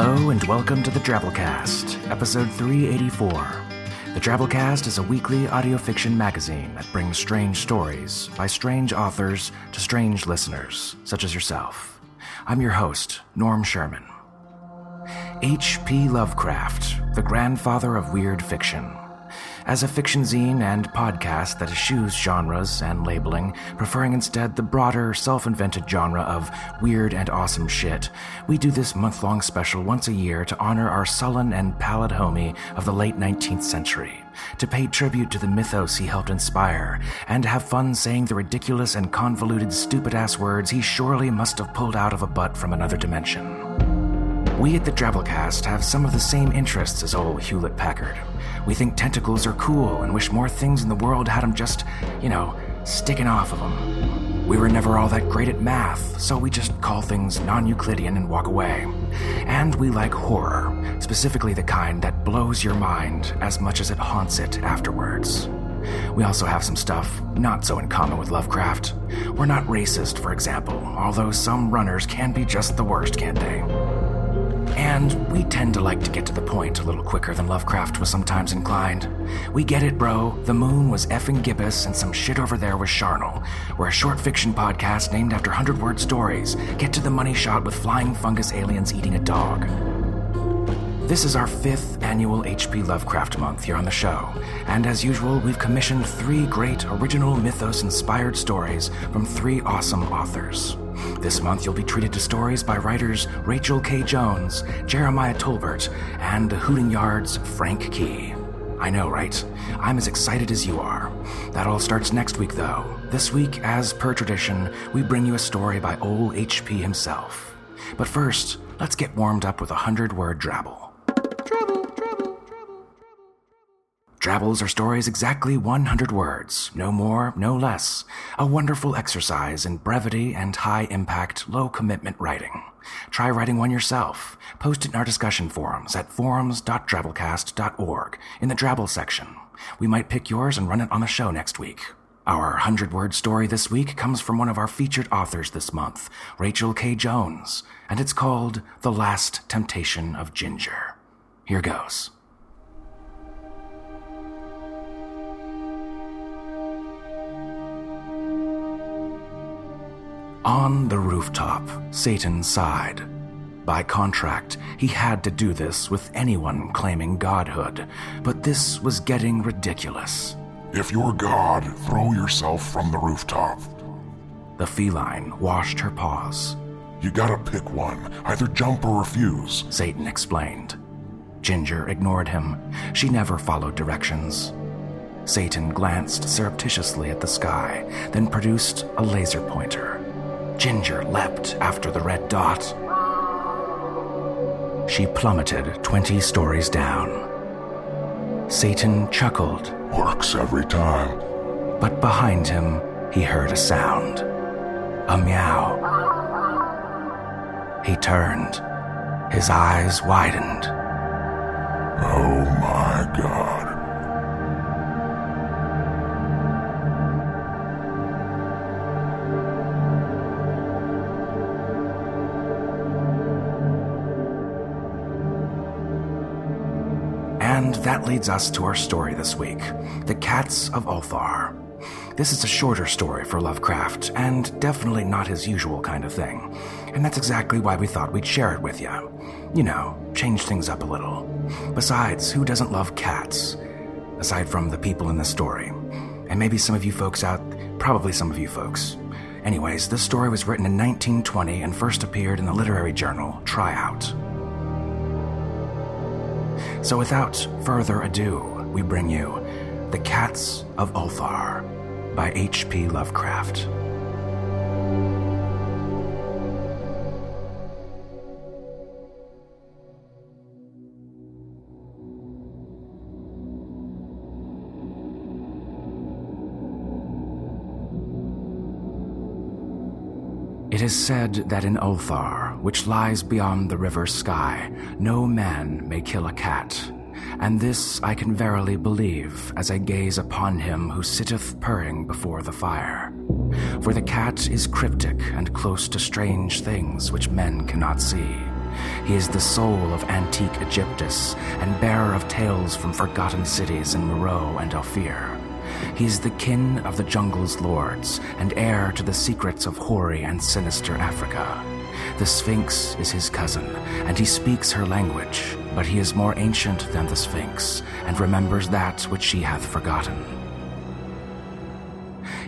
Hello and welcome to the Drabblecast, episode 384. The Drabblecast is a weekly audio fiction magazine that brings strange stories by strange authors to strange listeners, such as yourself. I'm your host, Norm Sherman. H.P. Lovecraft, the grandfather of weird fiction. As a fiction zine and podcast that eschews genres and labeling, preferring instead the broader, self invented genre of weird and awesome shit, we do this month long special once a year to honor our sullen and pallid homie of the late 19th century, to pay tribute to the mythos he helped inspire, and have fun saying the ridiculous and convoluted stupid ass words he surely must have pulled out of a butt from another dimension. We at the Drabblecast have some of the same interests as old Hewlett Packard. We think tentacles are cool and wish more things in the world had them just, you know, sticking off of them. We were never all that great at math, so we just call things non Euclidean and walk away. And we like horror, specifically the kind that blows your mind as much as it haunts it afterwards. We also have some stuff not so in common with Lovecraft. We're not racist, for example, although some runners can be just the worst, can't they? And we tend to like to get to the point a little quicker than Lovecraft was sometimes inclined. We get it, bro. The moon was effing gibbous, and some shit over there was Charnel. We're a short fiction podcast named after 100 word stories. Get to the money shot with flying fungus aliens eating a dog. This is our fifth annual HP Lovecraft month here on the show, and as usual, we've commissioned three great original mythos inspired stories from three awesome authors. This month, you'll be treated to stories by writers Rachel K. Jones, Jeremiah Tolbert, and Hooting Yard's Frank Key. I know, right? I'm as excited as you are. That all starts next week, though. This week, as per tradition, we bring you a story by old HP himself. But first, let's get warmed up with a hundred word drabble. Drabbles are stories exactly 100 words, no more, no less. A wonderful exercise in brevity and high impact, low commitment writing. Try writing one yourself. Post it in our discussion forums at forums.drabblecast.org in the Drabble section. We might pick yours and run it on the show next week. Our 100 word story this week comes from one of our featured authors this month, Rachel K. Jones, and it's called The Last Temptation of Ginger. Here goes. On the rooftop, Satan sighed. By contract, he had to do this with anyone claiming godhood, but this was getting ridiculous. If you're God, throw yourself from the rooftop. The feline washed her paws. You gotta pick one, either jump or refuse. Satan explained. Ginger ignored him. She never followed directions. Satan glanced surreptitiously at the sky, then produced a laser pointer. Ginger leapt after the red dot. She plummeted 20 stories down. Satan chuckled. Works every time. But behind him, he heard a sound a meow. He turned. His eyes widened. Oh my god. And that leads us to our story this week The Cats of Ulthar. This is a shorter story for Lovecraft, and definitely not his usual kind of thing. And that's exactly why we thought we'd share it with you. You know, change things up a little. Besides, who doesn't love cats? Aside from the people in the story. And maybe some of you folks out, probably some of you folks. Anyways, this story was written in 1920 and first appeared in the literary journal Tryout. So without further ado, we bring you The Cats of Ulthar by H.P. Lovecraft. It is said that in Ulthar, which lies beyond the river Skai, no man may kill a cat. And this I can verily believe as I gaze upon him who sitteth purring before the fire. For the cat is cryptic and close to strange things which men cannot see, He is the soul of antique Aegyptus and bearer of tales from forgotten cities in Meroe and Ophir. He is the kin of the jungle's lords and heir to the secrets of hoary and sinister Africa. The Sphinx is his cousin, and he speaks her language, but he is more ancient than the Sphinx, and remembers that which she hath forgotten.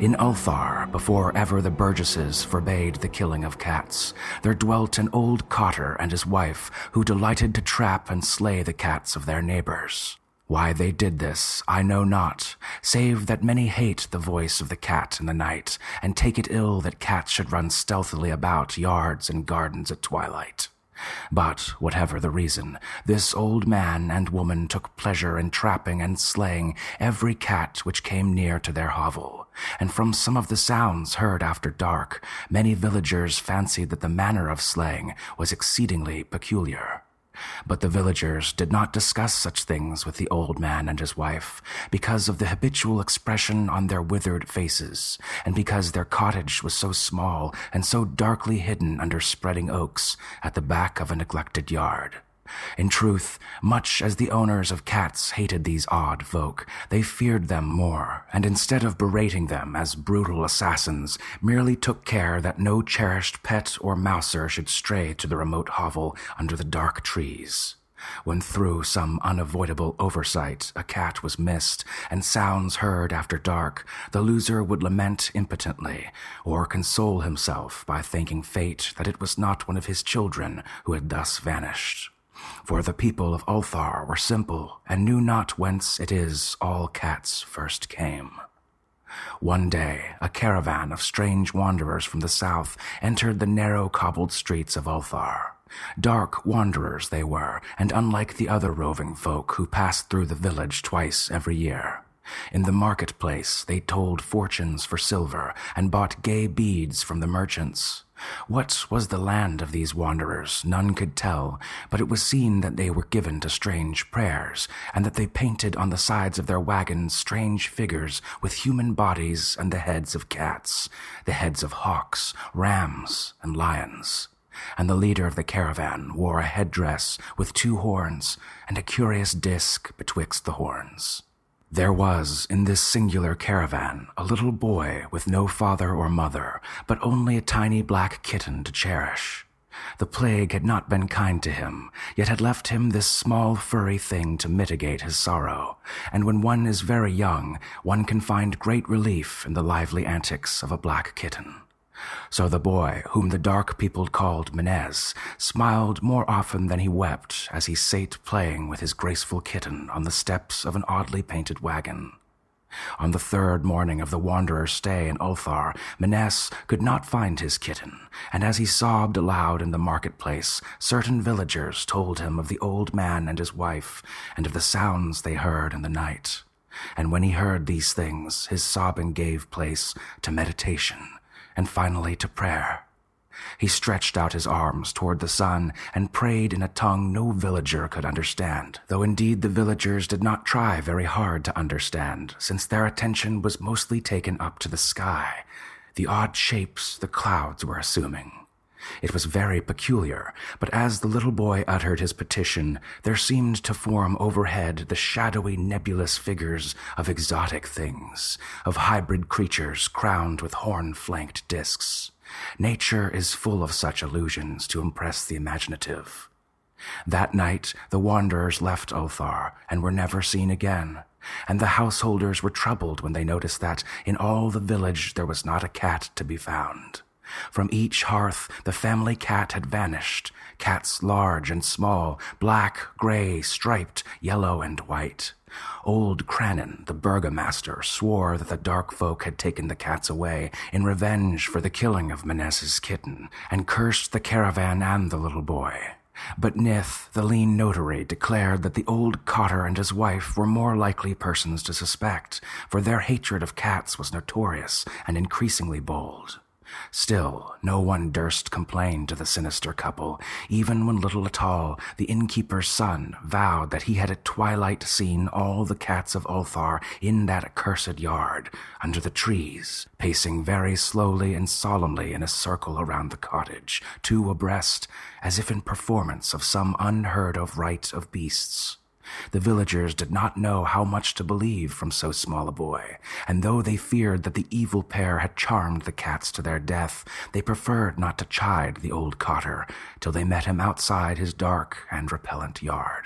In Ulthar, before ever the burgesses forbade the killing of cats, there dwelt an old cotter and his wife who delighted to trap and slay the cats of their neighbors. Why they did this, I know not, save that many hate the voice of the cat in the night, and take it ill that cats should run stealthily about yards and gardens at twilight. But, whatever the reason, this old man and woman took pleasure in trapping and slaying every cat which came near to their hovel, and from some of the sounds heard after dark, many villagers fancied that the manner of slaying was exceedingly peculiar. But the villagers did not discuss such things with the old man and his wife, because of the habitual expression on their withered faces, and because their cottage was so small and so darkly hidden under spreading oaks at the back of a neglected yard. In truth, much as the owners of cats hated these odd folk, they feared them more, and instead of berating them as brutal assassins, merely took care that no cherished pet or mouser should stray to the remote hovel under the dark trees. When through some unavoidable oversight a cat was missed and sounds heard after dark, the loser would lament impotently, or console himself by thanking fate that it was not one of his children who had thus vanished. For the people of Ulthar were simple and knew not whence it is all cats first came. One day, a caravan of strange wanderers from the south entered the narrow cobbled streets of Ulthar. Dark wanderers they were, and unlike the other roving folk who passed through the village twice every year. In the marketplace, they told fortunes for silver and bought gay beads from the merchants. What was the land of these wanderers, none could tell, but it was seen that they were given to strange prayers, and that they painted on the sides of their wagons strange figures with human bodies and the heads of cats, the heads of hawks, rams, and lions. And the leader of the caravan wore a headdress with two horns and a curious disk betwixt the horns. There was, in this singular caravan, a little boy with no father or mother, but only a tiny black kitten to cherish. The plague had not been kind to him, yet had left him this small furry thing to mitigate his sorrow, and when one is very young, one can find great relief in the lively antics of a black kitten. So the boy, whom the dark people called Menes, smiled more often than he wept as he sate playing with his graceful kitten on the steps of an oddly painted wagon. On the third morning of the wanderer's stay in Ulthar, Menes could not find his kitten, and as he sobbed aloud in the marketplace, certain villagers told him of the old man and his wife, and of the sounds they heard in the night. And when he heard these things, his sobbing gave place to meditation and finally to prayer. He stretched out his arms toward the sun and prayed in a tongue no villager could understand, though indeed the villagers did not try very hard to understand, since their attention was mostly taken up to the sky, the odd shapes the clouds were assuming. It was very peculiar, but as the little boy uttered his petition, there seemed to form overhead the shadowy nebulous figures of exotic things, of hybrid creatures crowned with horn-flanked discs. Nature is full of such illusions to impress the imaginative. That night, the wanderers left Ulthar and were never seen again, and the householders were troubled when they noticed that in all the village there was not a cat to be found. From each hearth the family cat had vanished, cats large and small, black, gray, striped, yellow, and white. Old Kranon, the burgomaster, swore that the dark folk had taken the cats away in revenge for the killing of Menes's kitten, and cursed the caravan and the little boy. But Nith, the lean notary, declared that the old cotter and his wife were more likely persons to suspect, for their hatred of cats was notorious and increasingly bold. Still, no one durst complain to the sinister couple, even when little Atal, the innkeeper's son, vowed that he had at twilight seen all the cats of Ulthar in that accursed yard, under the trees, pacing very slowly and solemnly in a circle around the cottage, two abreast, as if in performance of some unheard of rite of beasts. The villagers did not know how much to believe from so small a boy, and though they feared that the evil pair had charmed the cats to their death, they preferred not to chide the old cotter till they met him outside his dark and repellent yard.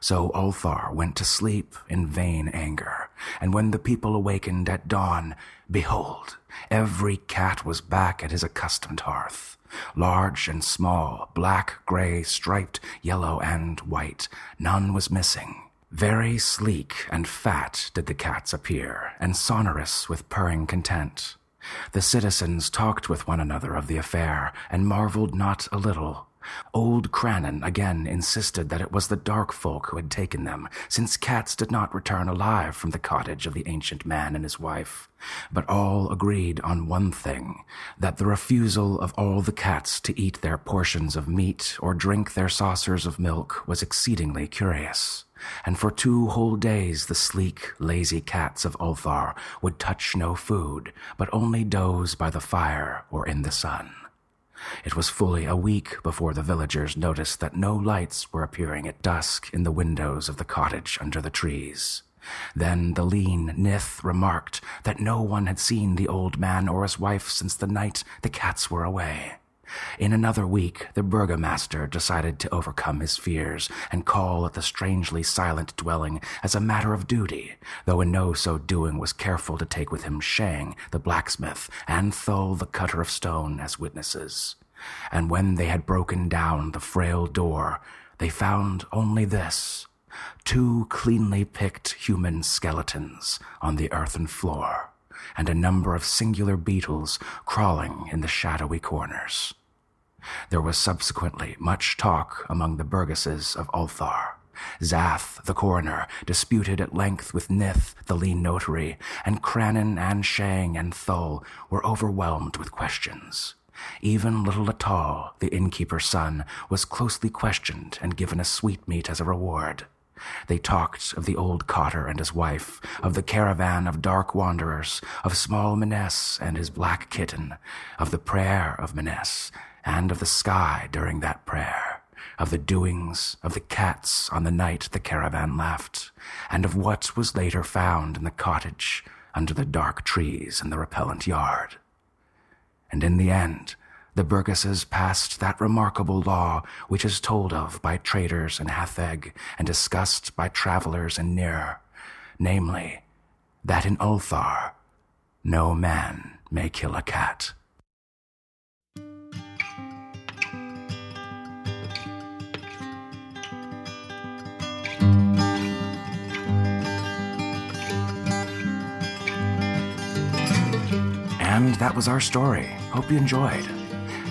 So Ulthar went to sleep in vain anger, and when the people awakened at dawn, behold, every cat was back at his accustomed hearth. Large and small, black, gray, striped, yellow, and white, none was missing. Very sleek and fat did the cats appear, and sonorous with purring content. The citizens talked with one another of the affair, and marveled not a little. Old Kranon again insisted that it was the dark folk who had taken them, since cats did not return alive from the cottage of the ancient man and his wife. But all agreed on one thing that the refusal of all the cats to eat their portions of meat or drink their saucers of milk was exceedingly curious. And for two whole days the sleek, lazy cats of Ulthar would touch no food, but only doze by the fire or in the sun. It was fully a week before the villagers noticed that no lights were appearing at dusk in the windows of the cottage under the trees. Then the lean Nith remarked that no one had seen the old man or his wife since the night the cats were away. In another week, the burgomaster decided to overcome his fears and call at the strangely silent dwelling as a matter of duty, though in no so doing was careful to take with him Shang, the blacksmith, and Thul, the cutter of stone, as witnesses. And when they had broken down the frail door, they found only this two cleanly picked human skeletons on the earthen floor, and a number of singular beetles crawling in the shadowy corners. There was subsequently much talk among the burgesses of Ulthar. Zath, the coroner, disputed at length with Nith, the lean notary, and Kranon and Shang and Thul were overwhelmed with questions. Even little Atal, the innkeeper's son, was closely questioned and given a sweetmeat as a reward. They talked of the old cotter and his wife, of the caravan of dark wanderers, of small Menes and his black kitten, of the prayer of Menes, and of the sky during that prayer, of the doings of the cats on the night the caravan left, and of what was later found in the cottage under the dark trees in the repellent yard. And in the end, the burgesses passed that remarkable law which is told of by traders in Hatheg and discussed by travelers in Nir, namely, that in Ulthar no man may kill a cat. And that was our story. Hope you enjoyed.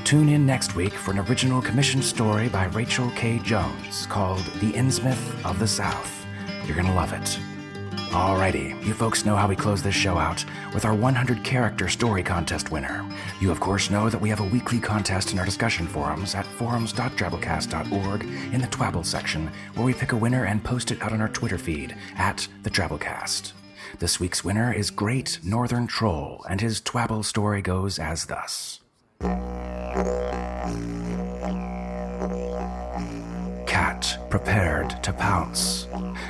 Tune in next week for an original commissioned story by Rachel K. Jones called The Innsmouth of the South. You're going to love it. Alrighty, you folks know how we close this show out with our 100 character story contest winner. You, of course, know that we have a weekly contest in our discussion forums at forums.drabblecast.org in the Twabble section, where we pick a winner and post it out on our Twitter feed at the Drabblecast. This week's winner is Great Northern Troll, and his Twabble story goes as thus. Cat prepared to pounce.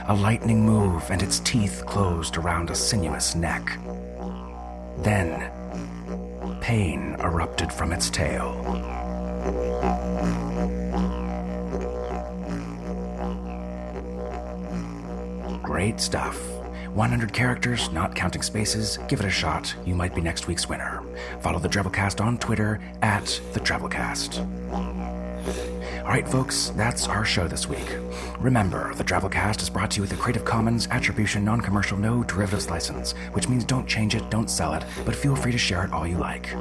A lightning move, and its teeth closed around a sinuous neck. Then, pain erupted from its tail. Great stuff. 100 characters, not counting spaces. Give it a shot. You might be next week's winner. Follow the Drabblecast on Twitter at the Drabblecast. All right, folks, that's our show this week. Remember, the Drabblecast is brought to you with a Creative Commons Attribution Non Commercial No Derivatives License, which means don't change it, don't sell it, but feel free to share it all you like.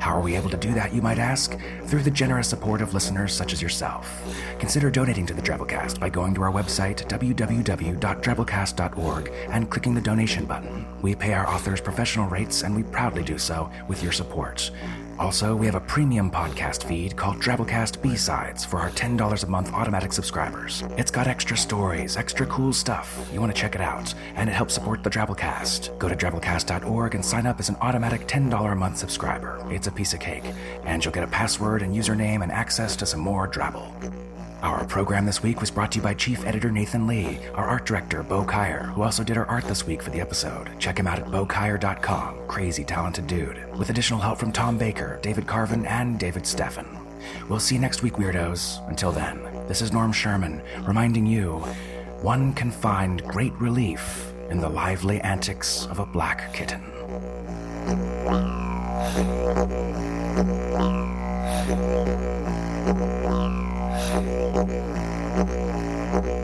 How are we able to do that, you might ask? Through the generous support of listeners such as yourself. Consider donating to the Drabblecast by going to our website, www.drabblecast.org, and clicking the donation button. We pay our authors professional rates, and we proudly do so with your support. Also, we have a premium podcast feed called Drabblecast B-Sides for our $10 a month automatic subscribers. It's got extra stories, extra cool stuff. You want to check it out, and it helps support the Drabblecast. Go to drabblecast.org and sign up as an automatic $10 a month subscriber. It's a piece of cake, and you'll get a password and username and access to some more Drabble. Our program this week was brought to you by Chief Editor Nathan Lee, our art director Bo Kaier, who also did our art this week for the episode. Check him out at bokaier.com. Crazy talented dude. With additional help from Tom Baker, David Carvin, and David Steffen. We'll see you next week, weirdos. Until then, this is Norm Sherman, reminding you one can find great relief in the lively antics of a black kitten. Thank you.